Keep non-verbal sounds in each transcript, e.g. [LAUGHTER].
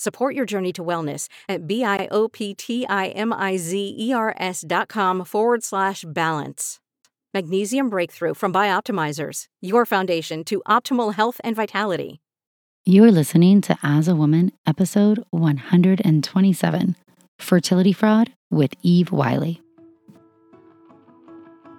Support your journey to wellness at B-I-O-P-T-I-M-I-Z-E-R-S dot com forward slash balance. Magnesium Breakthrough from Bioptimizers, your foundation to optimal health and vitality. You are listening to As a Woman, episode 127 Fertility Fraud with Eve Wiley.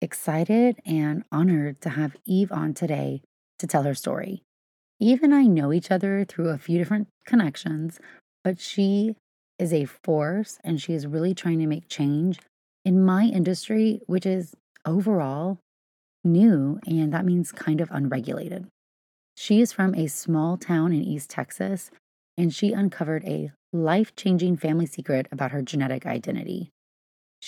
excited and honored to have Eve on today to tell her story. Eve and I know each other through a few different connections, but she is a force and she is really trying to make change in my industry, which is overall new and that means kind of unregulated. She is from a small town in East Texas and she uncovered a life changing family secret about her genetic identity.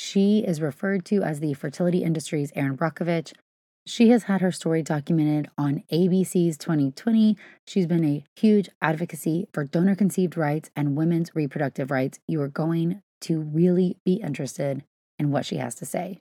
She is referred to as the fertility industry's Erin Brockovich. She has had her story documented on ABC's 2020. She's been a huge advocacy for donor conceived rights and women's reproductive rights. You are going to really be interested in what she has to say.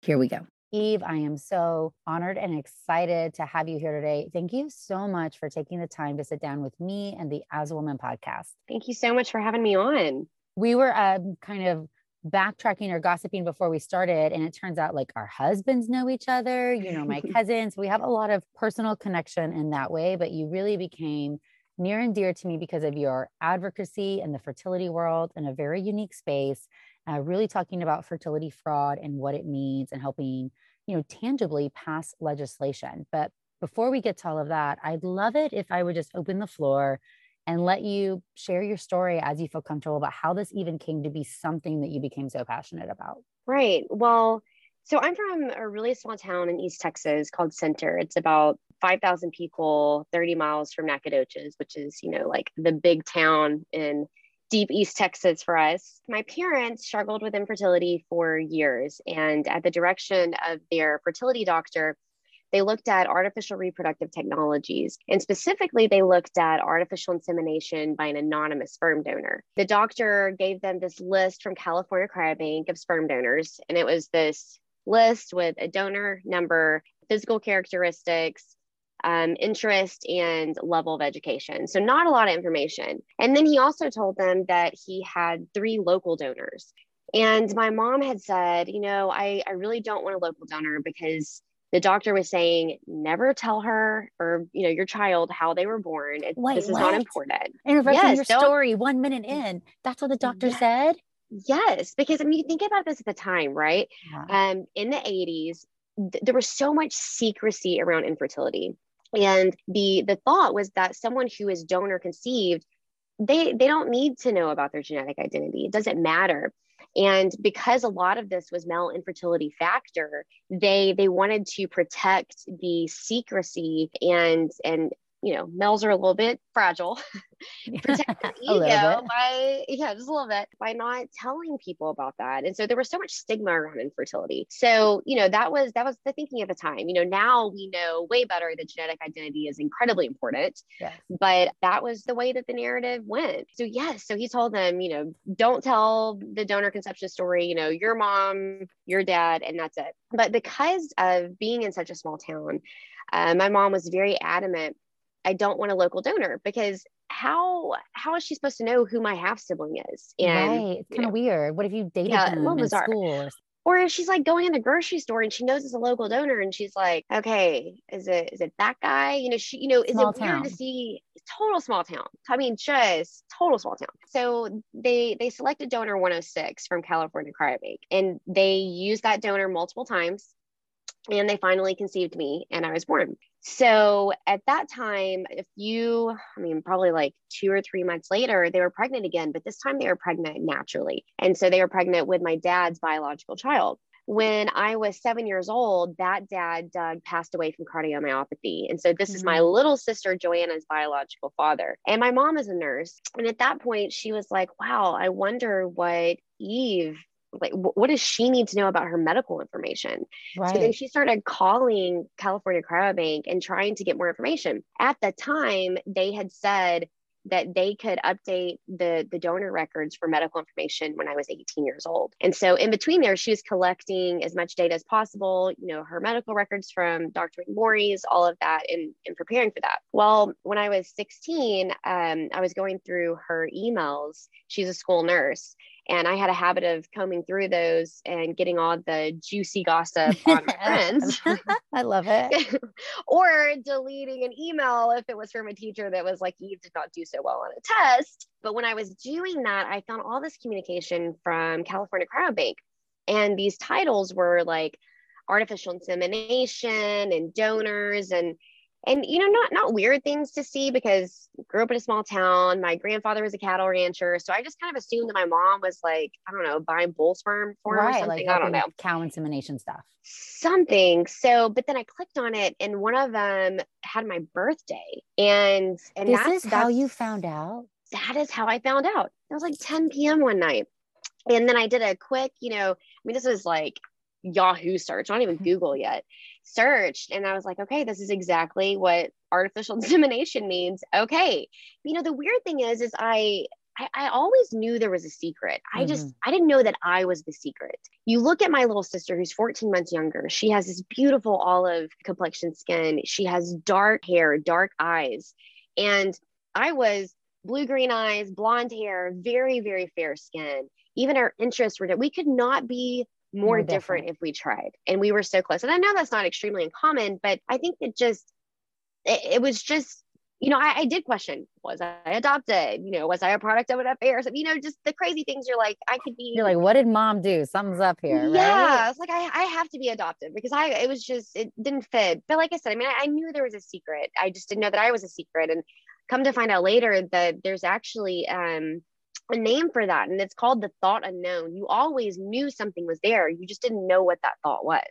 Here we go. Eve, I am so honored and excited to have you here today. Thank you so much for taking the time to sit down with me and the As a Woman podcast. Thank you so much for having me on. We were um, kind of backtracking or gossiping before we started and it turns out like our husbands know each other you know my [LAUGHS] cousins we have a lot of personal connection in that way but you really became near and dear to me because of your advocacy in the fertility world in a very unique space uh, really talking about fertility fraud and what it means and helping you know tangibly pass legislation. But before we get to all of that i'd love it if i would just open the floor and let you share your story as you feel comfortable about how this even came to be something that you became so passionate about. Right. Well, so I'm from a really small town in East Texas called Center. It's about 5,000 people, 30 miles from Nacogdoches, which is, you know, like the big town in deep East Texas for us. My parents struggled with infertility for years. And at the direction of their fertility doctor, they looked at artificial reproductive technologies. And specifically, they looked at artificial insemination by an anonymous sperm donor. The doctor gave them this list from California Cryobank of sperm donors. And it was this list with a donor number, physical characteristics, um, interest and level of education. So, not a lot of information. And then he also told them that he had three local donors. And my mom had said, you know, I, I really don't want a local donor because the doctor was saying never tell her or you know your child how they were born. It, Wait, this is what? not important. Interrupting yes, your story one minute in. That's what the doctor yeah. said? Yes because i mean think about this at the time right? Yeah. um in the 80s th- there was so much secrecy around infertility. And the the thought was that someone who is donor conceived they they don't need to know about their genetic identity. It doesn't matter. And because a lot of this was male infertility factor they they wanted to protect the secrecy and and you know, males are a little bit fragile. [LAUGHS] [LAUGHS] Protect the ego by yeah, just a little bit by not telling people about that. And so there was so much stigma around infertility. So, you know, that was that was the thinking at the time. You know, now we know way better that genetic identity is incredibly important. Yes. But that was the way that the narrative went. So yes, so he told them, you know, don't tell the donor conception story, you know, your mom, your dad, and that's it. But because of being in such a small town, uh, my mom was very adamant I don't want a local donor because how how is she supposed to know who my half sibling is? And right, it's kind of weird. What if you dated yeah, them in bizarre. school? Or, or if she's like going in the grocery store and she knows it's a local donor and she's like, okay, is it is it that guy? You know, she you know, is small it weird to see total small town? I mean, just total small town. So they they selected donor 106 from California Cryobank, and they used that donor multiple times and they finally conceived me and I was born. So at that time, if you, I mean, probably like two or three months later, they were pregnant again, but this time they were pregnant naturally. And so they were pregnant with my dad's biological child. When I was seven years old, that dad, Doug, passed away from cardiomyopathy. And so this mm-hmm. is my mm-hmm. little sister, Joanna's biological father. And my mom is a nurse. And at that point, she was like, wow, I wonder what Eve like what does she need to know about her medical information right. so then she started calling california cryobank and trying to get more information at the time they had said that they could update the the donor records for medical information when I was 18 years old. And so in between there, she was collecting as much data as possible, you know, her medical records from Dr. McMorries, all of that in, in preparing for that. Well, when I was 16, um, I was going through her emails. She's a school nurse. And I had a habit of combing through those and getting all the juicy gossip [LAUGHS] on my friends. [LAUGHS] I love it. [LAUGHS] or deleting an email if it was from a teacher that was like, Eve did not do so well on a test. But when I was doing that, I found all this communication from California Cryobank. And these titles were like artificial insemination and donors and and you know not not weird things to see because grew up in a small town. My grandfather was a cattle rancher. So i just kind of assumed that my mom was like i don't know buying bull sperm for right, or something like i don't know. cow insemination stuff. Something. So but then i clicked on it and one of them had my birthday. And and this is how you found out? That is how i found out. It was like 10 p.m one night. And then i did a quick you know i mean this was like Yahoo search, not even mm-hmm. Google yet, searched. And I was like, okay, this is exactly what artificial [LAUGHS] insemination means. Okay. You know, the weird thing is, is I, I, I always knew there was a secret. I just, mm-hmm. I didn't know that I was the secret. You look at my little sister who's 14 months younger. She has this beautiful olive complexion skin. She has dark hair, dark eyes. And I was blue green eyes, blonde hair, very, very fair skin. Even our interests were that we could not be more, more different. different. if we tried. And we were so close. And i know that's not extremely uncommon but i think it just it, it was just you know I, I, did question was i adopted? You know was i a product of an affair so, you know just the crazy things. You're like i could be you're like what did mom do? Something's up here yeah right? it's like I, I have to be adopted because i it was just it didn't fit. But like i said i mean I, I knew there was a secret. I just didn't know that i was a secret. And come to find out later that there's actually um a name for that and it's called the thought unknown. You always knew something was there. You just didn't know what that thought was.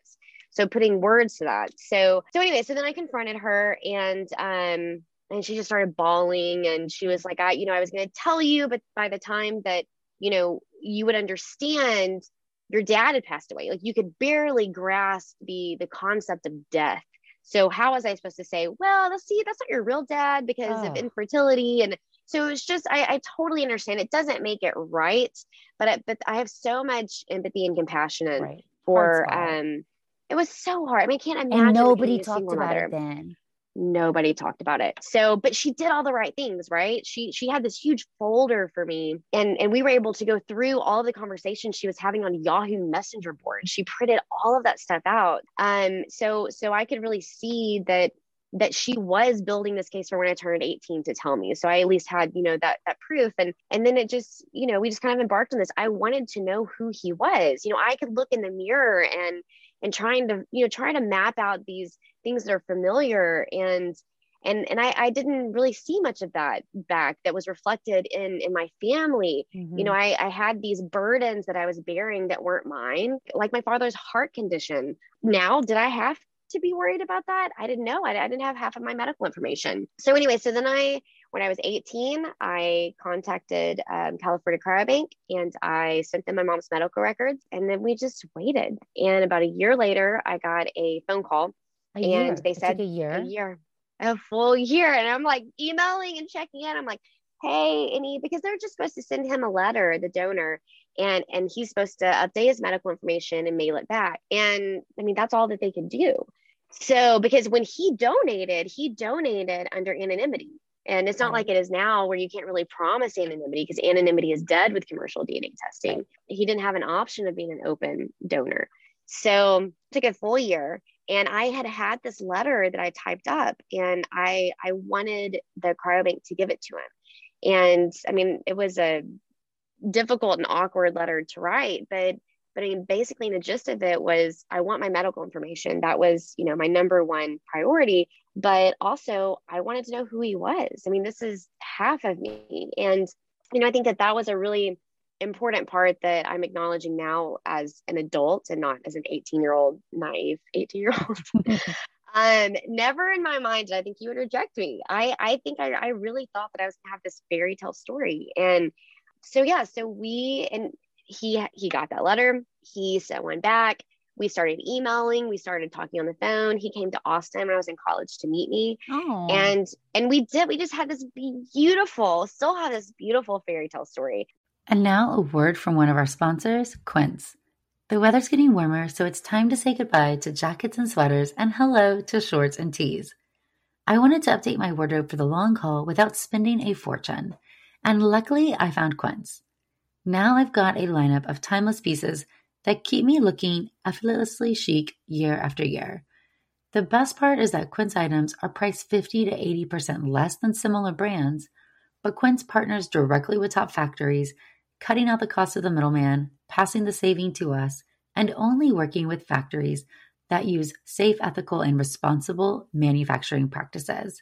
So putting words to that. So so anyway so then i confronted her and um and she just started bawling and she was like i you know i was going to tell you but by the time that you know you would understand your dad had passed away. Like you could barely grasp the the concept of death. So how was i supposed to say well let's see that's not your real dad because oh. of infertility and so it's just I, I totally understand. It doesn't make it right but I, but I have so much empathy and compassion right. for um it was so hard. I mean I can't imagine and nobody talked about mother. it then. Nobody talked about it. So but she did all the right things right? She she had this huge folder for me and and we were able to go through all the conversations she was having on yahoo messenger board she printed all of that stuff out. Um so so i could really see that that she was building this case for when I turned 18 to tell me. So I at least had, you know, that that proof. And and then it just, you know, we just kind of embarked on this. I wanted to know who he was. You know, I could look in the mirror and and trying to, you know, trying to map out these things that are familiar and and and I, I didn't really see much of that back that was reflected in in my family mm-hmm. you know mm-hmm. I, I had these burdens that i was bearing that weren't mine like my father's heart condition now did i have to be worried about that. I didn't know. I, I didn't have half of my medical information. So anyway, so then I, when I was 18, I contacted um, California Cryobank and I sent them my mom's medical records. And then we just waited. And about a year later, I got a phone call a and year. they said a year, a year, a full year. And I'm like emailing and checking in. I'm like, hey, any, because they're just supposed to send him a letter, the donor, and and he's supposed to update his medical information and mail it back and i mean that's all that they could do So, because when he donated, he donated under anonymity. And it's not like it is now where you can't really promise anonymity because anonymity is dead with commercial DNA testing. He didn't have an option of being an open donor. So it took a full year. And I had had this letter that I typed up and I I wanted the cryobank to give it to him. And I mean, it was a difficult and awkward letter to write, but but I mean, basically, the gist of it was I want my medical information. That was, you know, my number one priority. But also, I wanted to know who he was. I mean, this is half of me. And, you know, I think that that was a really important part that I'm acknowledging now as an adult and not as an 18 year old, naive 18 year old. [LAUGHS] um, never in my mind did I think you would reject me. I, I think I, I really thought that I was gonna have this fairy tale story. And so, yeah, so we, and he he got that letter. He sent one back. We started emailing. We started talking on the phone. He came to Austin when I was in college to meet me. Oh. And and we did. We just had this beautiful, still have this beautiful fairy tale story. And now a word from one of our sponsors, Quince. The weather's getting warmer, so it's time to say goodbye to jackets and sweaters and hello to shorts and tees. I wanted to update my wardrobe for the long haul without spending a fortune. And luckily, I found Quince. Now I've got a lineup of timeless pieces that keep me looking effortlessly chic year after year. The best part is that Quince items are priced 50 to 80% less than similar brands, but Quince partners directly with top factories, cutting out the cost of the middleman, passing the saving to us, and only working with factories that use safe, ethical, and responsible manufacturing practices.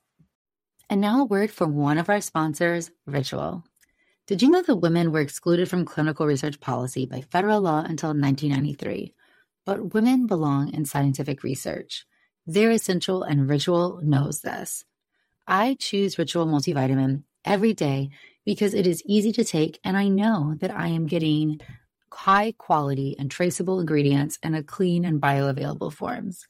And now a word from one of our sponsors, Ritual. Did you know that women were excluded from clinical research policy by federal law until 1993? But women belong in scientific research. They're essential, and Ritual knows this. I choose Ritual multivitamin every day because it is easy to take, and I know that I am getting high quality and traceable ingredients in a clean and bioavailable forms.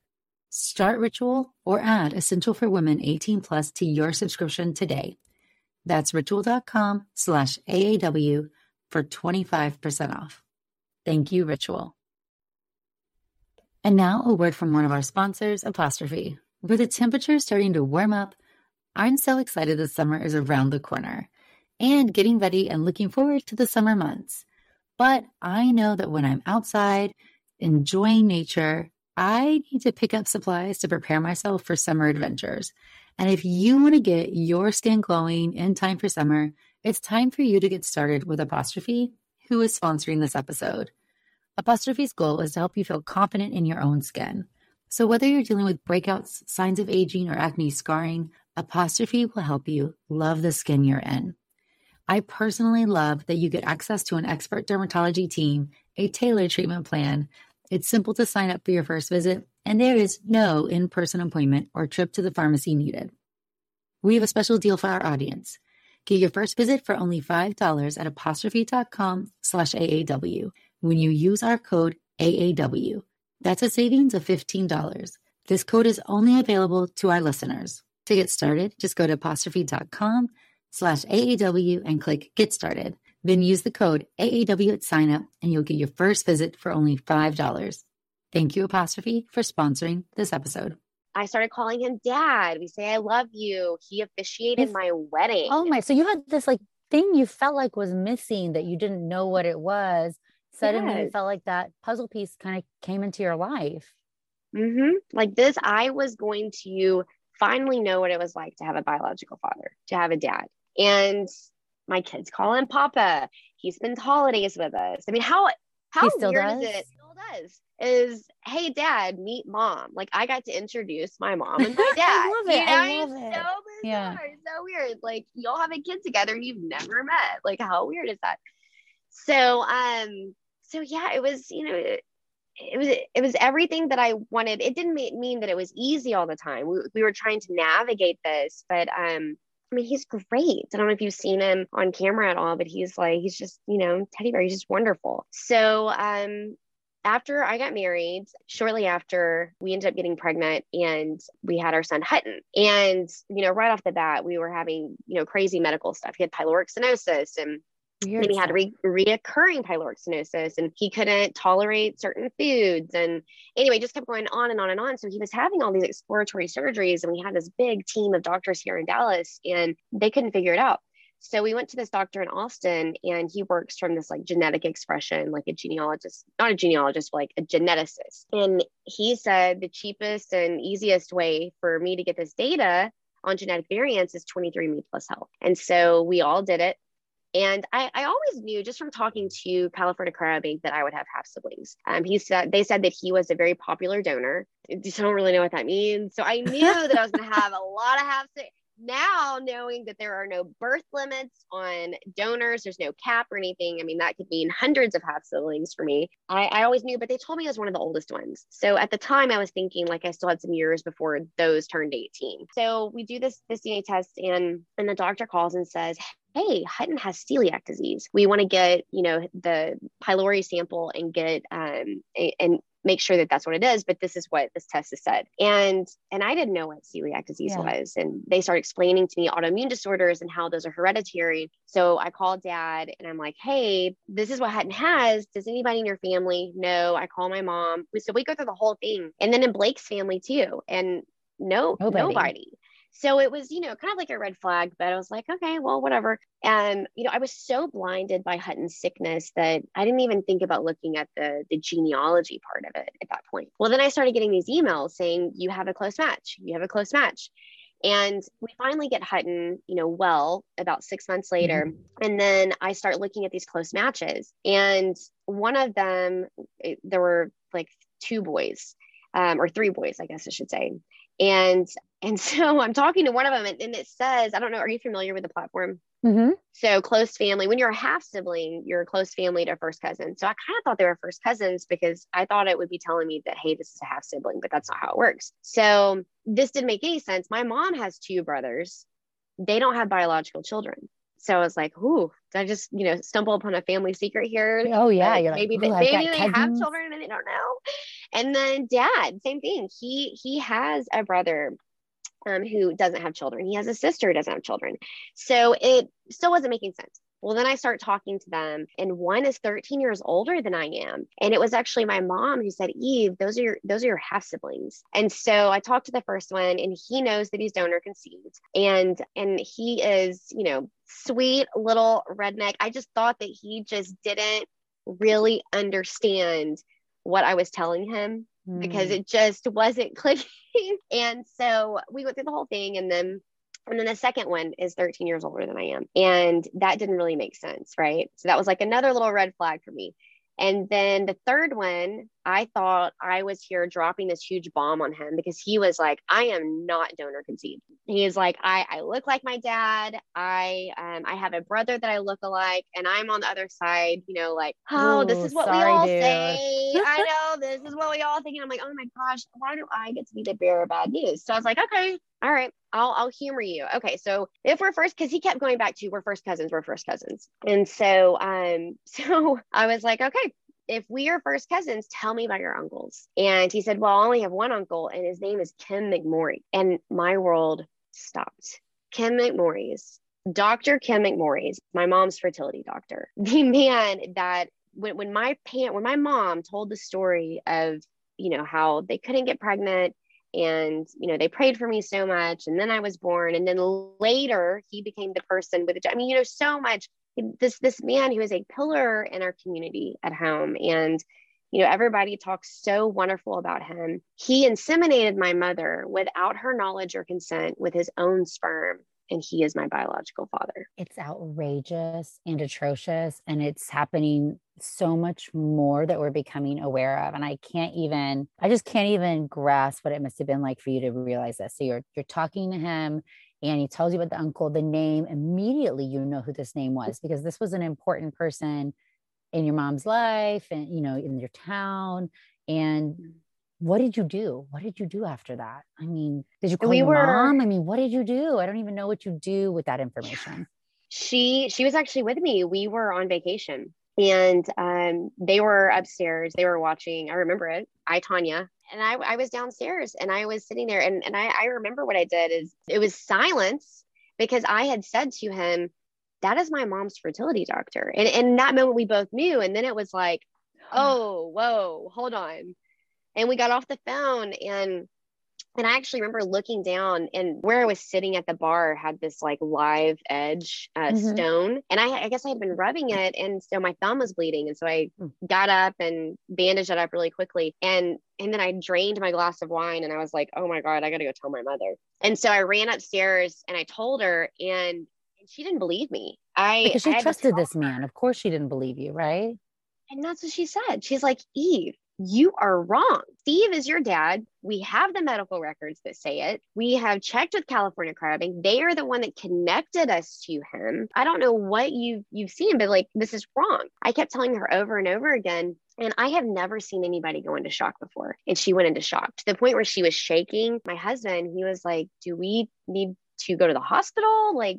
Start Ritual or add Essential for Women 18 Plus to your subscription today. That's ritual.com slash AAW for 25% off. Thank you, Ritual. And now a word from one of our sponsors, Apostrophe. With the temperature starting to warm up, I'm so excited the summer is around the corner and getting ready and looking forward to the summer months. But I know that when I'm outside, enjoying nature, I need to pick up supplies to prepare myself for summer adventures. And if you want to get your skin glowing in time for summer, it's time for you to get started with Apostrophe, who is sponsoring this episode. Apostrophe's goal is to help you feel confident in your own skin. So whether you're dealing with breakouts, signs of aging, or acne scarring, Apostrophe will help you love the skin you're in. I personally love that you get access to an expert dermatology team, a tailored treatment plan, it's simple to sign up for your first visit, and there is no in person appointment or trip to the pharmacy needed. We have a special deal for our audience. Get your first visit for only $5 at apostrophe.com slash AAW when you use our code AAW. That's a savings of $15. This code is only available to our listeners. To get started, just go to apostrophe.com slash AAW and click Get Started. Then use the code AAW at signup and you'll get your first visit for only $5. Thank you, Apostrophe, for sponsoring this episode. I started calling him dad. We say, I love you. He officiated my wedding. Oh my. So you had this like thing you felt like was missing that you didn't know what it was. Suddenly yes. you felt like that puzzle piece kind of came into your life. Mm-hmm. Like this, I was going to finally know what it was like to have a biological father, to have a dad. And my kids call him Papa. He spends holidays with us. I mean, how how weird does? is it? Still does. Is hey dad, meet mom. Like I got to introduce my mom and my [LAUGHS] dad. I love it. You know, I love it. So bizarre, yeah. so weird. Like y'all have a kid together and you've never met. Like how weird is that? So um, so yeah, it was, you know, it, it was it was everything that I wanted. It didn't mean that it was easy all the time. We, we were trying to navigate this, but um, I mean, he's great. I don't know if you've seen him on camera at all, but he's like, he's just, you know, teddy bear. He's just wonderful. So, um, after I got married, shortly after, we ended up getting pregnant and we had our son Hutton. And, you know, right off the bat, we were having, you know, crazy medical stuff. He had pyloric stenosis and Weird then he had re- reoccurring pyloric stenosis and he couldn't tolerate certain foods. And anyway, just kept going on and on and on. So he was having all these exploratory surgeries, and we had this big team of doctors here in Dallas, and they couldn't figure it out. So we went to this doctor in Austin, and he works from this like genetic expression, like a genealogist, not a genealogist, but like a geneticist. And he said the cheapest and easiest way for me to get this data on genetic variants is 23andMe plus health. And so we all did it. And I, I, always knew just from talking to California Cryobank that I would have half siblings. Um, he said they said that he was a very popular donor. I don't really know what that means. So I [LAUGHS] knew that I was going to have a lot of half siblings now knowing that there are no birth limits on donors, there's no cap or anything. I mean, that could mean hundreds of half siblings for me. I, I always knew, but they told me I was one of the oldest ones. So at the time, I was thinking like I still had some years before those turned 18. So we do this this DNA test, and and the doctor calls and says, hey hutton has celiac disease. We want to get you know the pylori sample and get um, and make sure that that's what it is but this is what this test has said. And and i didn't know what celiac disease yeah. was and they started explaining to me autoimmune disorders and how those are hereditary. So i called dad and i'm like hey this is what hutton has. Does anybody in your family know? I call my mom. So we go through the whole thing. And then in blake's family too. And no nobody, nobody. So it was, you know, kind of like a red flag, but I was like, okay, well, whatever. And, you know, I was so blinded by Hutton's sickness that I didn't even think about looking at the, the genealogy part of it at that point. Well, then I started getting these emails saying, you have a close match, you have a close match. And we finally get Hutton, you know, well about six months later. Mm-hmm. And then I start looking at these close matches. And one of them, it, there were like two boys, um, or three boys, I guess I should say. And and [LAUGHS] so I'm talking to one of them, and, and it says, I don't know, are you familiar with the platform? Mm-hmm. So close family. When you're a half sibling, you're a close family to first cousin. So I kind of thought they were first cousins because I thought it would be telling me that hey, this is a half sibling, but that's not how it works. So this didn't make any sense. My mom has two brothers. They don't have biological children. So I was like, ooh, did I just, you know, stumble upon a family secret here? Oh yeah. You're maybe like, they, maybe they have children and they don't know. And then dad, same thing. He he has a brother um, who doesn't have children. He has a sister who doesn't have children. So it still wasn't making sense. Well, then I start talking to them, and one is 13 years older than I am. And it was actually my mom who said, Eve, those are your those are your half siblings. And so I talked to the first one, and he knows that he's donor conceived. And and he is, you know, sweet little redneck. I just thought that he just didn't really understand what I was telling him because mm. it just wasn't [LAUGHS] clicking. and so we went through the whole thing and then and then the second one is 13 years older than I am. And that didn't really make sense. Right. So that was like another little red flag for me. And then the third one, I thought I was here dropping this huge bomb on him because he was like, I am not donor conceived. He is like, I, I look like my dad. I um I have a brother that I look alike, and I'm on the other side, you know, like, oh, Ooh, this is what sorry, we all dude. say. I [LAUGHS] know this is what we all think. And I'm like, oh my gosh, why do I get to be the bearer of bad news? So I was like, okay, all right, I'll I'll humor you. Okay, so if we're first, because he kept going back to we're first cousins, we're first cousins, and so um [LAUGHS] so I was like, okay, if we are first cousins, tell me about your uncles. And he said, well, I only have one uncle, and his name is Kim McMorries. And my world stopped. Kim McMorries's Dr. Kim McMorries's my mom's fertility doctor, [LAUGHS] the man that when, when my parent, when my mom told the story of, you know, how they couldn't get pregnant and you know they prayed for me so much and then i was born and then later he became the person with the i mean you know so much this this man who is a pillar in our community at home and You know, everybody talks so wonderful about him. He inseminated my mother without her knowledge or consent with his own sperm and he is my biological father. It's outrageous and atrocious. And it's happening so much more that we're becoming aware of. And I can't even, I just can't even grasp what it must have been like for you to realize this. So you're you're talking to him and he tells you about the uncle, the name, immediately you know who this name was because this was an important person in your mom's life and you know in your town and mm what did you do? What did you do after that? I mean, did you call we your were, mom? I mean, what did you do? I don't even know what you do with that information. She she was actually with me. We were on vacation and um, they were upstairs. They were watching. I remember it. I Tanya and I, I was downstairs and I was sitting there and, and I, I remember what I did is it was silence because I had said to him, that is my mom's fertility doctor. And, and in that moment we both knew. And then it was like, oh, whoa, hold on and we got off the phone and and I actually remember looking down and where I was sitting at the bar had this like live edge uh, mm-hmm. stone. And I, I, guess I had been rubbing it. And so my thumb was bleeding. And so I mm. got up and bandaged it up really quickly. And, and then I drained my glass of wine and I was like, oh my God, I got to go tell my mother. And so I ran upstairs and I told her and, and she didn't believe me. I, because she trusted this man. Of course she didn't believe you, right? And that's what she said. She's like, Eve, you are wrong. Steve is your dad. We have the medical records that say it. We have checked with California Cryobank. They are the one that connected us to him. I don't know what you've you've seen, but like this is wrong. I kept telling her over and over again. And I have never seen anybody go into shock before. And she went into shock to the point where she was shaking. My husband, he was like, Do we need to go to the hospital? Like,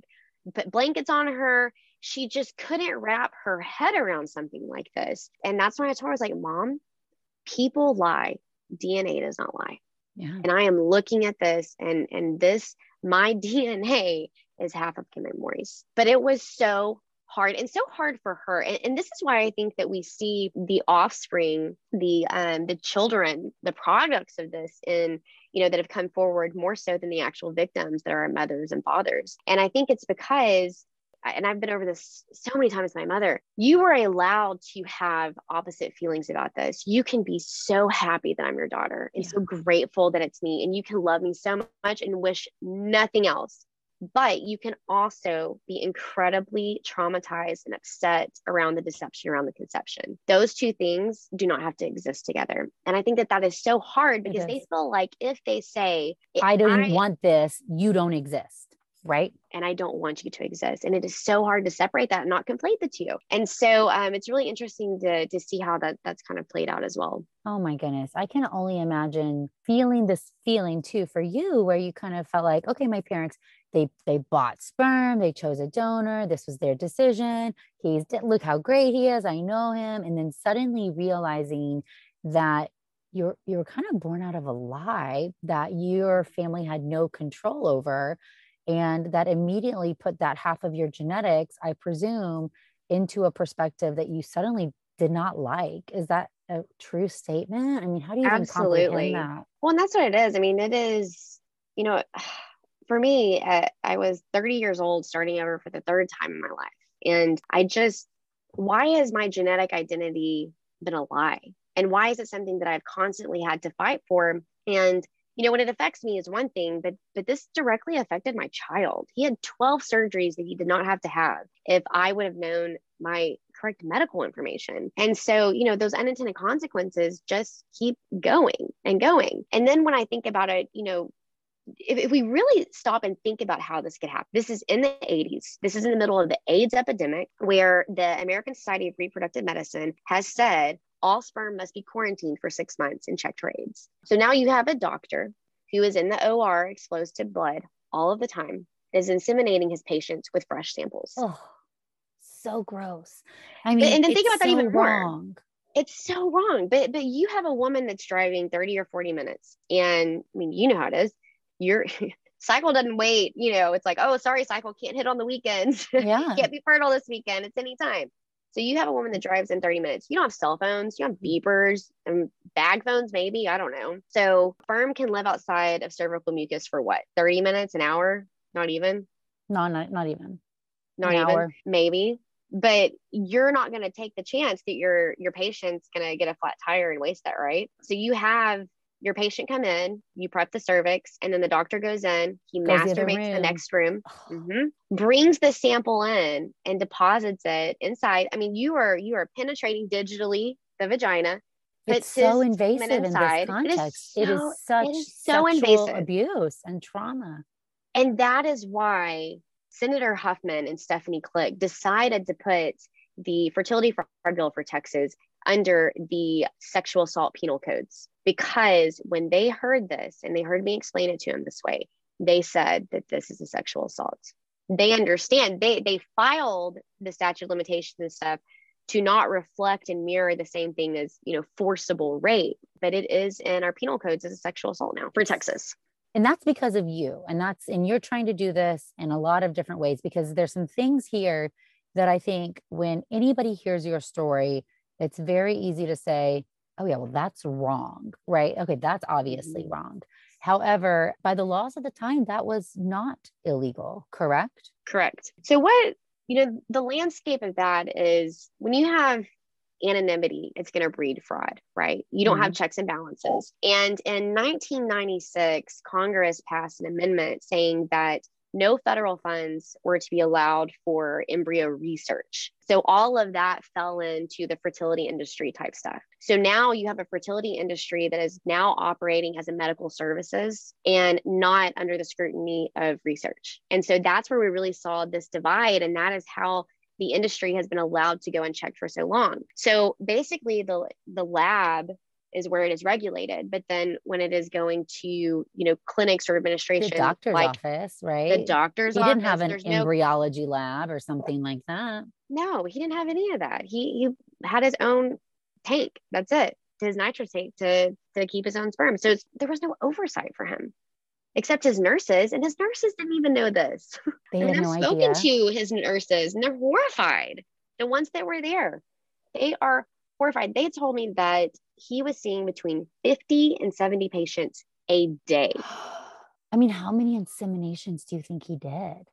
put blankets on her she just couldn't wrap her head around something like this. And that's when I told her, I was like, Mom, people lie. Dna does not lie. Yeah. and i am looking at this and and this my [LAUGHS] dna is half of Kim McMorries but it was so hard and so hard for her. And, and, this is why i think that we see the offspring the um the children the products of this in you know that have come forward more so than the actual victims that are mothers and fathers. And i think it's because and I've been over this so many times with my mother, you are allowed to have opposite feelings about this. You can be so happy that I'm your daughter and yeah. so grateful that it's me. And you can love me so much and wish nothing else. But you can also be incredibly traumatized and upset around the deception around the conception. Those two things do not have to exist together. And I think that that is so hard because they feel like if they say, I don't I, want this, you don't exist right. And i don't want you to exist. And it is so hard to separate that and not conflate the two. And so um, it's really interesting to, to see how that that's kind of played out as well. Oh my goodness. I can only imagine feeling this feeling too for you where you kind of felt like okay my parents they they bought sperm they chose a donor this was their decision. He's look how great he is. I know him. And then suddenly realizing that you're you're kind of born out of a lie that your family had no control over and that immediately put that half of your genetics, I presume, into a perspective that you suddenly did not like. Is that a true statement? I mean, how do you Absolutely. that? Well, and that's what it is. I mean, it is, you know, [SIGHS] for me, uh, I was 30 years old starting over for the third time in my life. And I just, why has my genetic identity been a lie? And why is it something that I've constantly had to fight for? And you know when it affects me is one thing but but this directly affected my child. He had 12 surgeries that he did not have to have if i would have known my correct medical information. And so you know those unintended consequences just keep going and going. And then when i think about it you know if, if, we really stop and think about how this could happen, this is in the 80s. This is in the middle of the AIDS epidemic, where the American Society of Reproductive Medicine has said all sperm must be quarantined for six months and checked for AIDS. So now you have a doctor who is in the OR exposed to blood all of the time, is inseminating his patients with fresh samples. Oh, so gross. I mean, and then think about so that even wrong. more. It's so wrong. But but you have a woman that's driving 30 or 40 minutes. And I mean, you know how it is. Your [LAUGHS] cycle doesn't wait, you know, it's like, oh, sorry, cycle can't hit on the weekends. [LAUGHS] Yeah. can't be fertile this weekend. It's anytime. So you have a woman that drives in 30 minutes. You don't have cell phones, you have beepers and bag phones, maybe. I don't know. So sperm can live outside of cervical mucus for what? 30 minutes, an hour? Not even? No, not, not even. Not an even. Hour. Maybe. but you're not going to take the chance that your your patient's going to get a flat tire and waste that right so you have your patient come in you prep the cervix and then the doctor goes in he Goes the masturbates the room. next room Mhm. brings the sample in and deposits it inside i mean you are you are penetrating digitally the vagina It's so invasive semen in inside. this It is context. It is so- such it is so invasive. abuse and trauma. And that is why Senator Huffman and Stephanie Klick decided to put the fertility fraud bill for Texas under the sexual assault penal codes because when they heard this and they heard me explain it to them this way, they said that this is a sexual assault. They understand. They they filed the statute of limitations and stuff to not reflect and mirror the same thing as you know forcible rape, but it is in our penal codes as a sexual assault now for Texas. And that's because of you. And that's, and you're trying to do this in a lot of different ways because there's some things here that I think when anybody hears your story, it's very easy to say, oh, yeah, well, that's wrong, right? Okay, that's obviously Mhm. wrong. However, by the laws of the time, that was not illegal, correct? Correct. So what, you know, the landscape of that is when you have anonymity, it's going to breed fraud, right? You don't have checks and balances. And in 1996, Congress passed an amendment saying that no federal funds were to be allowed for embryo research. So all of that fell into the fertility industry type stuff. So now you have a fertility industry that is now operating as a medical services and not under the scrutiny of research. And so that's where we really saw this divide. And that is how the industry has been allowed to go unchecked for so long. So basically the the lab is where it is regulated, but then when it is going to, you know, clinics or The administration doctor's like office, right? the doctor's he office, didn't have an there's no embryology lab or something like that. no, he didn't have any of that. He he had his own tank. That's it. His nitrate tank to to keep his own sperm. So it's, there was no oversight for him, except his nurses, and his nurses didn't even know this. [LAUGHS] They had I've no spoken idea. to his nurses, and they're horrified. The ones that were there, they are horrified. They told me that he was seeing between fifty and seventy patients a day. [GASPS] I mean, how many inseminations do you think he did?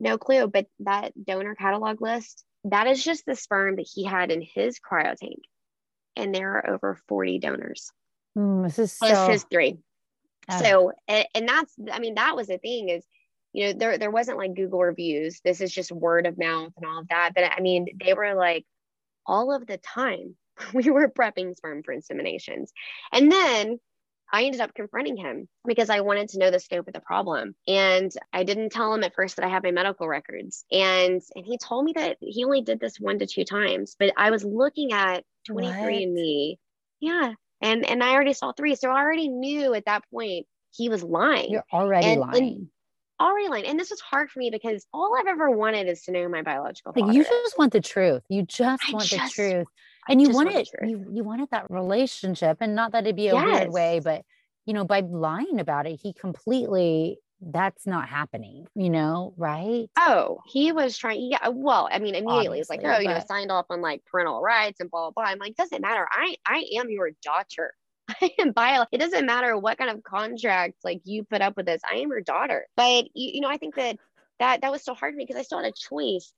No clue, but that donor catalog list, that is just the sperm that he had in his cryo tank. And there are over 40 donors Hmm, this is plus so. his three. Ah, So, and, and that's, I mean, that was the thing is, you know, there, there wasn't like Google reviews. This is just word of mouth and all of that. But I mean, they were like all of the time [LAUGHS] we were prepping sperm for inseminations. And then I ended up confronting him because I wanted to know the scope of the problem. And I didn't tell him at first that I had my medical records. And and he told me that he only did this one to two times. But I was looking at 23andMe. Yeah. And and I already saw three. So I already knew at that point he was lying. You're already And- and lying. already lying. And this was hard for me because all I've ever wanted is to know my biological like you just want the truth. You just I want the just- truth. And you just want want it, you, you wanted that relationship. And not that it'd be a weird way, but you know, by lying about it, he completely that's not happening, you know, right? Oh, he was trying. Yeah. Uh, well, I mean, immediately it's like, oh, you know, signed off on like parental rights and blah, blah, blah. I'm like, doesn't matter. I, I am your daughter. [LAUGHS] I am bio. It doesn't matter what kind of contract like you put up with this. I am your daughter. But you, you know, I think that that that was so hard for me because I still had a choice.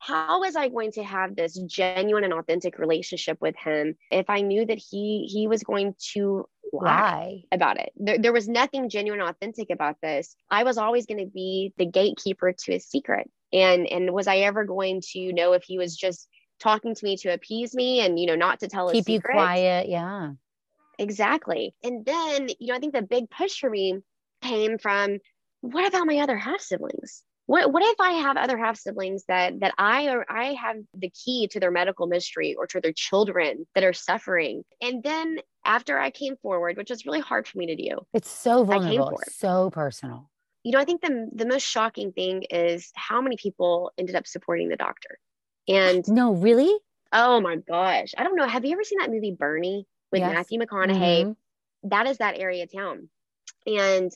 How was I going to have this genuine and authentic relationship with him if I knew that he he was going to lie? About it. There, there was nothing genuine, and authentic about this. I was always going to be the gatekeeper to his secret. And and was I ever going to know if he was just talking to me to appease me and you know not to tell a Keep you quiet. Yeah. Exactly. And then you know I think the big push for me came from what about my other half siblings? What, what if I have other half siblings that that I or I have the key to their medical mystery or to their children that are suffering? And then after I came forward, which was really hard for me to do, It's so vulnerable, so personal. you know, I think the the most shocking thing is how many people ended up supporting the doctor. And No, really? oh my gosh, I don't know. Have you ever seen that movie Bernie with Yes. Matthew McConaughey? Mhm. That is that area of town. And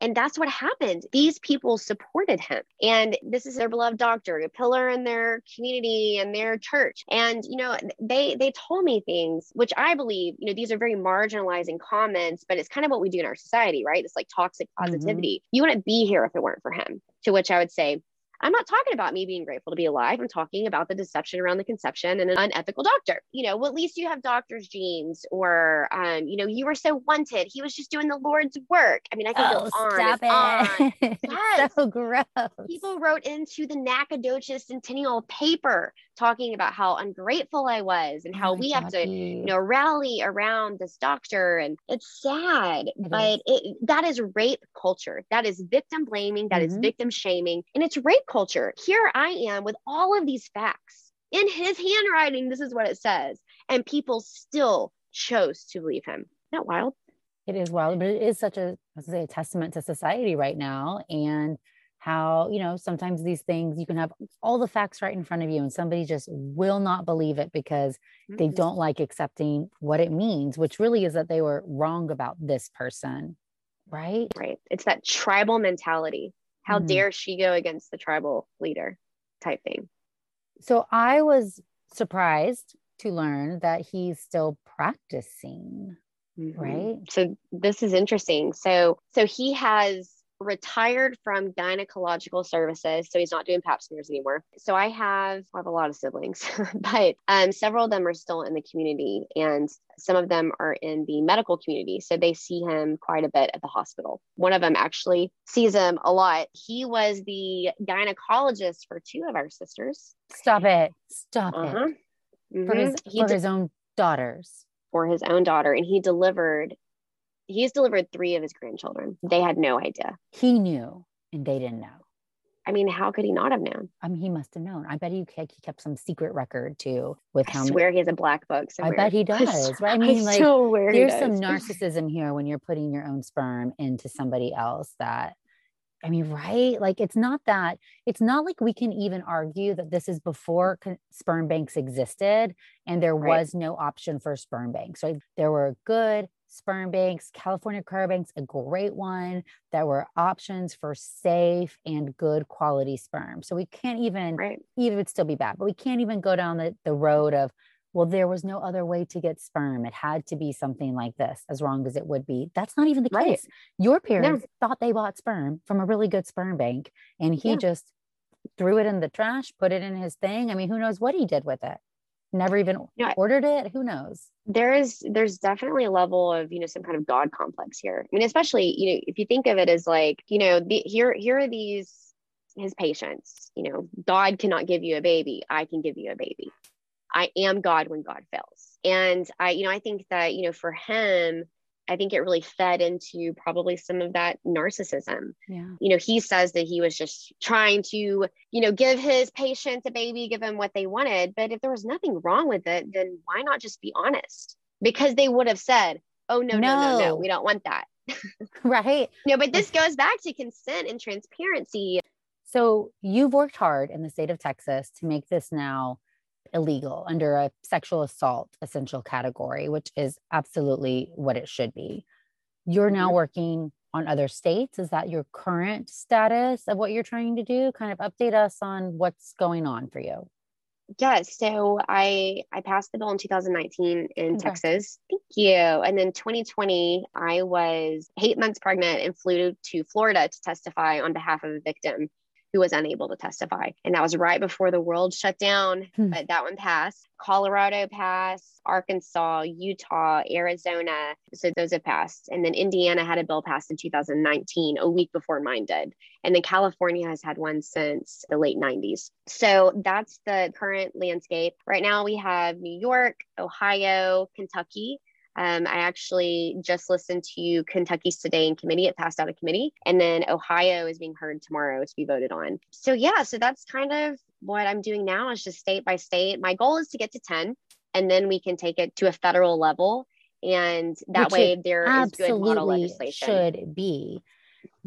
and that's what happened. These people supported him. And this is their beloved doctor, a pillar in their community and their church. And you know, they they told me things which I believe, you know, these are very marginalizing comments, but it's kind of what we do in our society, right? It's like toxic Mhm. positivity. You wouldn't be here if it weren't for him. To which I would say, I'm not talking about me being grateful to be alive. I'm talking about the deception around the conception and an unethical doctor. You know, well, at least you have doctor's genes, or, um, you know, you were so wanted. He was just doing the Lord's work. I mean, I can oh, go on. Stop it. On. [LAUGHS] Yes. so gross. People wrote into the Nacogdoches Centennial paper talking about how ungrateful I was and how oh we God, have to, you know, rally around this doctor. And it's sad, it but it, that is rape culture. That is victim blaming. That mm-hmm. is victim shaming. And it's rape culture. Here I am with all of these facts in his handwriting. This is what it says. And people still chose to believe him. Isn't that wild? It is wild, but it is such a, say, a testament to society right now. And how, you know, sometimes these things you can have all the facts right in front of you and somebody just will not believe it because mm-hmm. they don't like accepting what it means, which really is that they were wrong about this person. Right. Right. It's that tribal mentality. How mm-hmm. dare she go against the tribal leader type thing. So I was surprised to learn that he's still practicing. Mm-hmm. Right. So this is interesting. So so he has retired from gynecological services, so he's not doing pap smears anymore. So I have I have a lot of siblings, [LAUGHS] but um, several of them are still in the community, and some of them are in the medical community. So they see him quite a bit at the hospital. One of them actually sees him a lot. He was the gynecologist for two of our sisters. Stop it! Stop uh-huh. it! Mm-hmm. For his for de- his own daughters. For his own daughter, and he delivered he's delivered three of his grandchildren. They had no idea. He knew and they didn't know. I mean, how could he not have known? I mean, he must have known. I bet he, he kept some secret record too with I how swear many, he has a black book. Somewhere. I bet he [LAUGHS] does. Right? I mean, I like there's some [LAUGHS] narcissism here when you're putting your own sperm into somebody else that I mean, right? Like it's not that, it's not like we can even argue that this is before con- sperm banks existed and there right. was no option for sperm banks, right? There were good, sperm banks, California Cryobanks, a great one. There were options for safe and good quality sperm. So we can't even, right. even it would still be bad, but we can't even go down the, the road of, well, there was no other way to get sperm. It had to be something like this, as wrong as it would be. That's not even the right. case. Your parents no. thought they bought sperm from a really good sperm bank, and he yeah. just threw it in the trash, put it in his thing. I mean, who knows what he did with it? Never even yeah. ordered it? Who knows? There is there's definitely a level of you know some kind of god complex here. I mean especially you know if you think of it as like you know the, here here are these his patients you know god cannot give you a baby. I can give you a baby. I am god when god fails. And i you know i think that you know for him I think it really fed into probably some of that narcissism. Yeah. You know, he says that he was just trying to, you know, give his patients a baby, give them what they wanted. But if there was nothing wrong with it, then why not just be honest? Because they would have said, oh, no, no, no, no, no we don't want that. [LAUGHS] right. [LAUGHS] no, but this goes back to consent and transparency. So you've worked hard in the state of Texas to make this now illegal under a sexual assault essential category, which is absolutely what it should be. You're now mm-hmm. working on other states. Is that your current status of what you're trying to do? Kind of update us on what's going on for you. Yes. So I I passed the bill in 2019 in okay. Texas. Thank you. And then 2020, I was eight months pregnant and flew to Florida to testify on behalf of a victim who was unable to testify. And that was right before the world shut down, hmm. but that one passed. Colorado passed, Arkansas, Utah, Arizona. So those have passed. And then Indiana had a bill passed in 2019, a week before mine did. And then California has had one since the late 90s. So that's the current landscape. Right now we have New York, Ohio, Kentucky, um, I actually just listened to Kentucky's today in committee. It passed out of committee. And then Ohio is being heard tomorrow to be voted on. So, yeah, so that's kind of what I'm doing now is just state by state. My goal is to get to 10, and then we can take it to a federal level. And that Which way, there is good model legislation. Should be.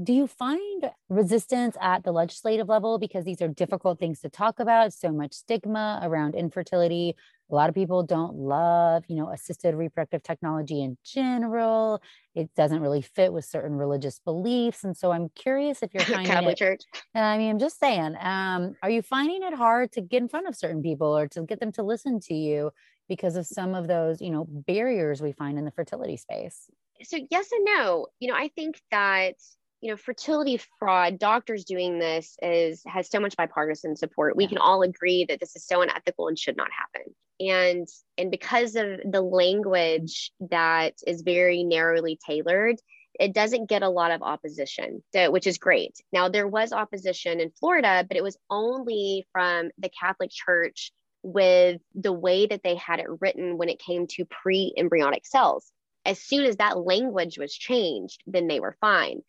Do you find resistance at the legislative level because these are difficult things to talk about? So much stigma around infertility. A lot of people don't love, you know, assisted reproductive technology in general. It doesn't really fit with certain religious beliefs. And so I'm curious if you're [LAUGHS] finding Catholic it, Church. I mean, I'm just saying, um, are you finding it hard to get in front of certain people or to get them to listen to you because of some of those, you know, barriers we find in the fertility space? So yes and no. You know, I think that you know fertility fraud doctors doing this is has so much bipartisan support. We can all agree that this is so unethical and should not happen. And and because of the language that is very narrowly tailored it doesn't get a lot of opposition so, which is great. Now there was opposition in florida but it was only from the catholic church with the way that they had it written when it came to pre-embryonic cells. As soon as that language was changed then they were fine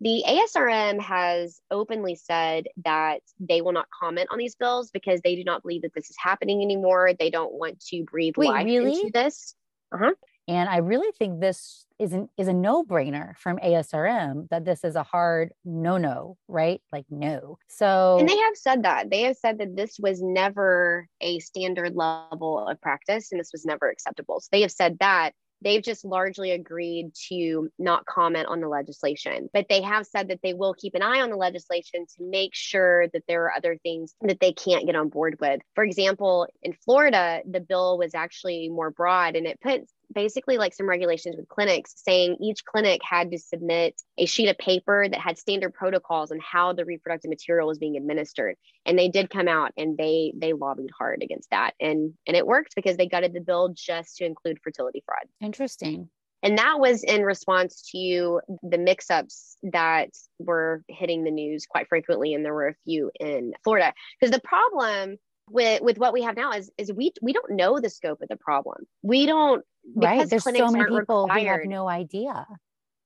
the ASRM has openly said that they will not comment on these bills because they do not believe that this is happening anymore. They don't want to breathe Wait, life really? into this. Uh-huh. And I really think this is an, is a no brainer from ASRM that this is a hard no no, right? Like no. So and they have said that they have said that this was never a standard level of practice and this was never acceptable. So they have said that they've just largely agreed to not comment on the legislation. But they have said that they will keep an eye on the legislation to make sure that there are other things that they can't get on board with. For example, in Florida, the bill was actually more broad and it puts basically like some regulations with clinics saying each clinic had to submit a sheet of paper that had standard protocols on how the reproductive material was being administered and they did come out and they they lobbied hard against that and and it worked because they gutted the bill just to include fertility fraud interesting and that was in response to the mix ups that were hitting the news quite frequently. And there were a few in Florida. Because the problem with, with what we have now is, is we, we don't know the scope of the problem. We don't right there's so many people required, who have no idea.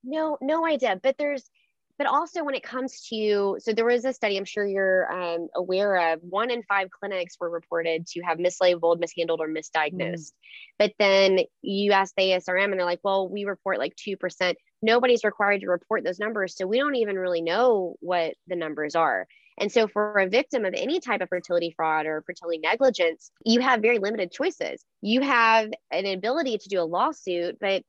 No no idea. But there's but also when it comes to so there was a study i'm sure you're um, aware of one in five clinics were reported to have mislabeled mishandled or misdiagnosed. Mm. but then you ask the asrm and they're like well we report like 2% nobody's required to report those numbers so we don't even really know what the numbers are and so, for a victim of any type of fertility fraud or fertility negligence, you have very limited choices. You have an ability to do a lawsuit, but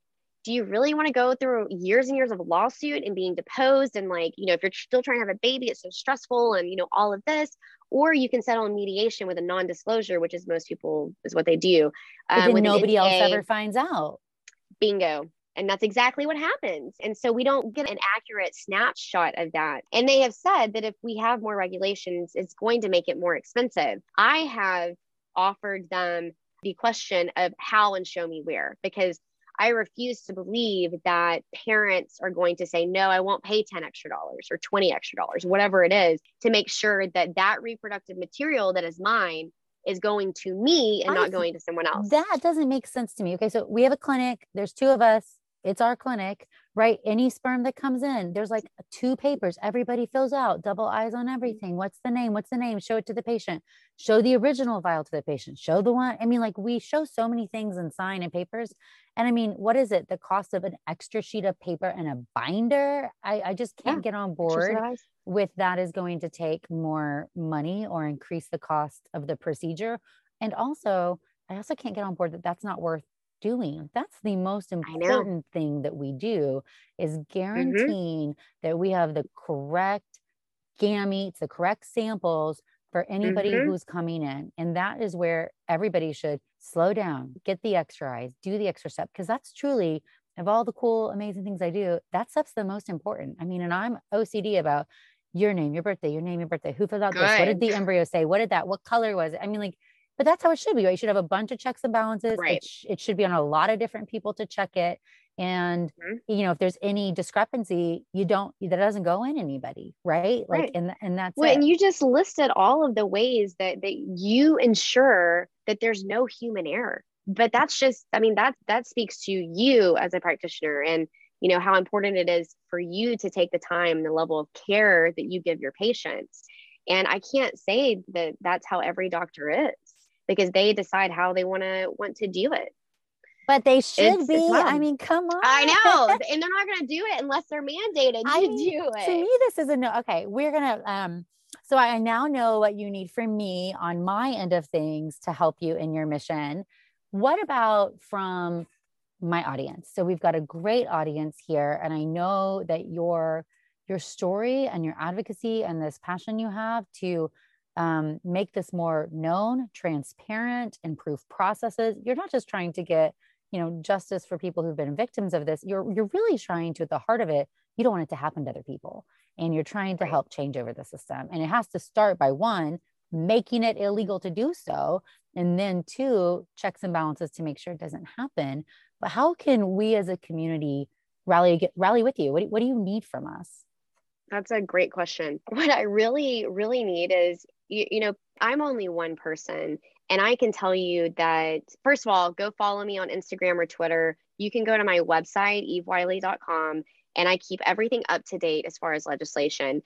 do you really want to go through years and years of a lawsuit and being deposed? And, like, you know, if you're still trying to have a baby, it's so stressful and, you know, all of this. Or you can settle in mediation with a non disclosure, which is most people is what they do. Um, nobody else ever finds out. Bingo. And that's exactly what happens. And so we don't get an accurate snapshot of that. And they have said that if we have more regulations, it's going to make it more expensive. I have offered them the question of how and show me where because I refuse to believe that parents are going to say, no, I won't pay 10 extra dollars or 20 extra dollars, whatever it is, to make sure that that reproductive material that is mine is going to me and I not going to someone else. That doesn't make sense to me. Okay. So we have a clinic, there's two of us it's our clinic, right? Any sperm that comes in, there's like two papers. Everybody fills out, double eyes on mm-hmm. everything. What's the name? What's the name? Show it to the patient. Show the original vial to the patient. Show the one. I mean, like we show so many things and sign and papers. And I mean, what is it? The cost of an extra sheet of paper and a binder? I, I just can't yeah, get on board with that is going to take more money or increase the cost of the procedure. And also, I also can't get on board that that's not worth doing. That's the most important thing that we do is mm-hmm. guaranteeing mm-hmm. that we have the correct gametes, the correct samples for anybody mm-hmm. who's coming in. And that is where everybody should slow down, get the extra eyes, do the extra step, because that's truly of all the cool, amazing things I do, that stuff's the most important. I mean, and I'm OCD about your name, your birthday, your name, your birthday, who filled out Good. this, what did the embryo say, what did that, what color was it? I mean, like but that's how it should be right? You should have a bunch of checks and balances. Right. it, sh- it should be on a lot of different people to check it. And mm-hmm. you know if there's any discrepancy you don't that doesn't go in anybody right? Like right. and and that's well, and you just listed all of the ways that that you ensure that there's no human error. But that's just i mean that that speaks to you as a practitioner and you know how important it is for you to take the time the level of care that you give your patients. And i can't say that that's how every doctor is because they decide how they want to want to do it. But they should it's, be. It's I mean, come on. I know. [LAUGHS] and they're not going to do it unless they're mandated I to mean, do it. To me, this is a no. Okay, we're going to um so I now know what you need from me on my end of things to help you in your mission. What about from my audience? So we've got a great audience here and I know that your your story and your advocacy and this passion you have to um, make this more known, transparent, improve processes. You're not just trying to get you know, justice for people who've been victims of this, you're you're really trying to, at the heart of it, you don't want it to happen to other people. And you're trying to help change over the system. And it has to start by one, making it illegal to do so. And then two, checks and balances to make sure it doesn't happen. But how can we as a community rally get, rally with you? What, what do you need from us? That's a great question. [LAUGHS] What I really, really need is, you, you know, I'm only one person. And I can tell you that, first of all, go follow me on Instagram or Twitter. You can go to my website, evewiley.com, and I keep everything up to date as far as legislation.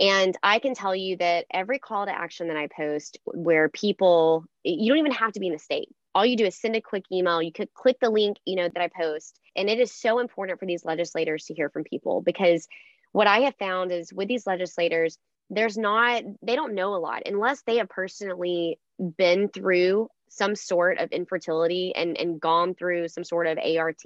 And I can tell you that every call to action that I post, where people, you don't even have to be in the state. All you do is send a quick email. You could click the link, you know, that I post. And it is so important for these legislators to hear from people because what I have found is with these legislators, there's not, they don't know a lot unless they have personally been through some sort of infertility and, and gone through some sort of ART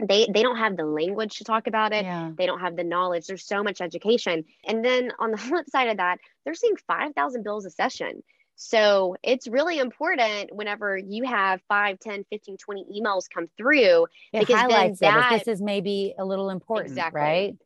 they they don't have the language to talk about it. Yeah. they don't have the knowledge. There's so much education. And then on the [LAUGHS] flip side of that they're seeing 5000 bills a session. So it's really important whenever you have 5 10 15 20 emails come through it because highlights that, this is maybe a little important exactly. right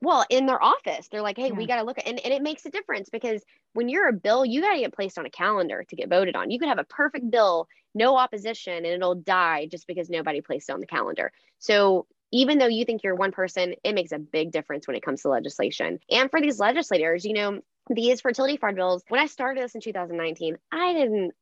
well in their office they're like hey yeah. we got to look at and, and it makes a difference because when you're a bill you got to get placed on a calendar to get voted on. You could have a perfect bill no opposition and it'll die just because nobody placed it on the calendar. So even though you think you're one person it makes a big difference when it comes to legislation. And for these legislators you know these fertility fraud bills when i started this in 2019 i didn't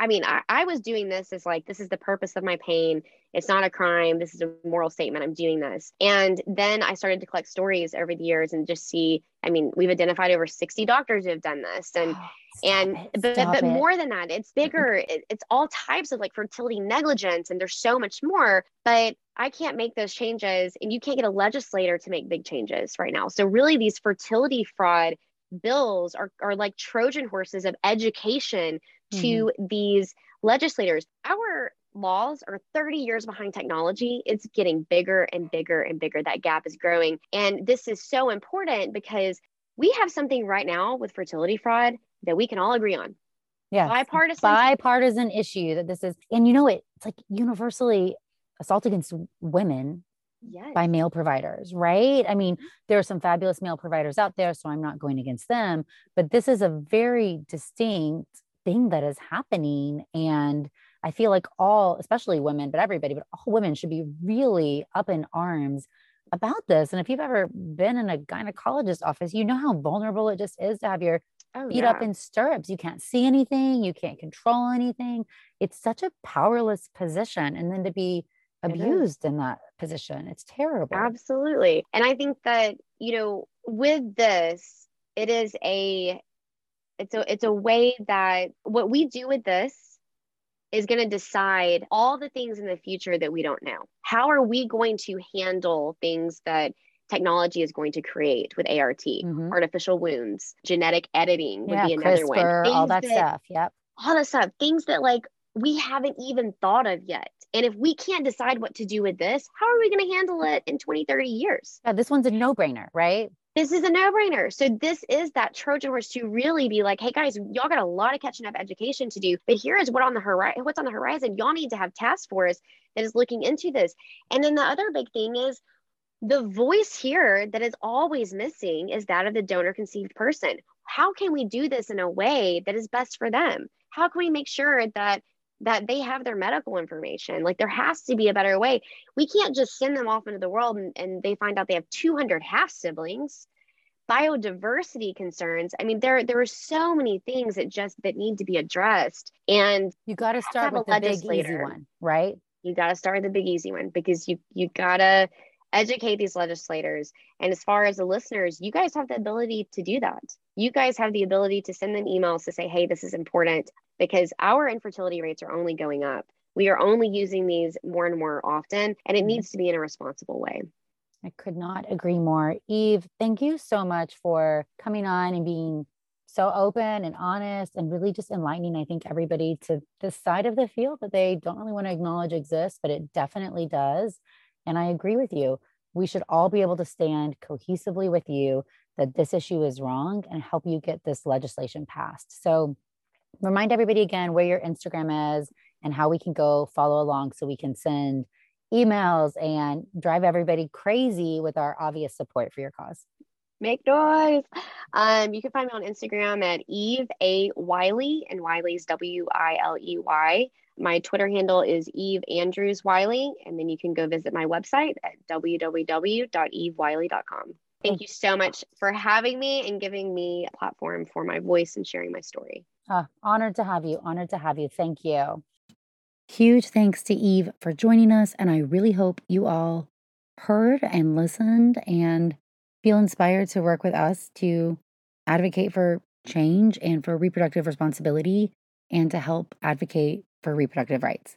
I mean, I, I was doing this as like, this is the purpose of my pain. It's not a crime. This is a moral statement. I'm doing this. And then I started to collect stories over the years and just see, I mean, we've identified over 60 doctors who have done this. [GASPS] And, oh, and, it. but, but more than that, it's bigger. It, it's all types of like fertility negligence and there's so much more. But I can't make those changes and you can't get a legislator to make big changes right now. So, really, these fertility fraud bills are, are like Trojan horses of education to mm-hmm. these legislators. Our laws are 30 years behind technology. It's getting bigger and bigger and bigger. That gap is growing. And this is so important because we have something right now with fertility fraud that we can all agree on. Yeah. Bipartisan. Bipartisan issue that this is. And you know, it, it's like universally assault against women yes. by male providers, right? I mean, mm-hmm. there are some fabulous male providers out there, so I'm not going against them, but this is a very distinct thing that is happening. And I feel like all, especially women, but everybody, but all women should be really up in arms about this. And if you've ever been in a gynecologist office, you know how vulnerable it just is to have your oh, feet yeah. up in stirrups. You can't see anything, you can't control anything. It's such a powerless position. And then to be abused in that position, it's terrible. Absolutely. And I think that, you know, with this, it is a it's a it's a way that what we do with this is going to decide all the things in the future that we don't know. How are we going to handle things that technology is going to create with ART, mm-hmm. artificial wombs, genetic editing would yeah, be another CRISPR, one. all that, that stuff. Yep. All that stuff. Things that like we haven't even thought of yet. And if we can't decide what to do with this, how are we going to handle it in 20, 30 years? Yeah, this one's a no brainer, right? this is a no-brainer. So this is that Trojan horse to really be like, hey guys, y'all got a lot of catching up education to do, but here is what on the horizon, what's on the horizon. Y'all need to have task force that is looking into this. And then the other big thing is the voice here that is always missing is that of the donor conceived person. How can we do this in a way that is best for them? How can we make sure that that they have their medical information. Like there has to be a better way. We can't just send them off into the world and, and they find out they have 200 half siblings. Biodiversity concerns. I mean, there there are so many things that just that need to be addressed. And you got to start with the big easy one, right? You got to start with the big easy one because you you gotta educate these legislators. And as far as the listeners, you guys have the ability to do that. You guys have the ability to send them emails to say, hey, this is important because our infertility rates are only going up. We are only using these more and more often, and it mm-hmm. needs to be in a responsible way. I could not agree more. Eve, thank you so much for coming on and being so open and honest and really just enlightening, I think, everybody to this side of the field that they don't really want to acknowledge exists, but it definitely does. And I agree with you. We should all be able to stand cohesively with you that this issue is wrong and help you get this legislation passed. So remind everybody again where your Instagram is and how we can go follow along so we can send emails and drive everybody crazy with our obvious support for your cause. Make noise. Um, you can find me on Instagram at Eve A Wiley, and Wiley's W I L E Y. My Twitter handle is Eve Andrews Wiley, and then you can go visit my website at www.evewiley.com. Thank you so much for having me and giving me a platform for my voice and sharing my story. Uh, honored to have you. Honored to have you. Thank you. Huge thanks to Eve for joining us. And I really hope you all heard and listened and feel inspired to work with us to advocate for change and for reproductive responsibility and to help advocate for reproductive rights.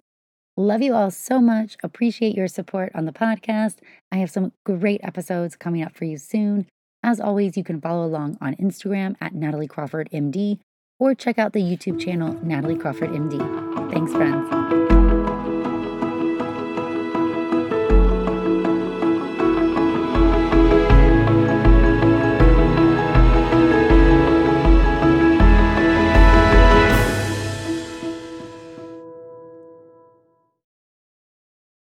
Love you all so much. Appreciate your support on the podcast. I have some great episodes coming up for you soon. As always, you can follow along on Instagram at Natalie Crawford MD or check out the YouTube channel Natalie Crawford MD. Thanks, friends.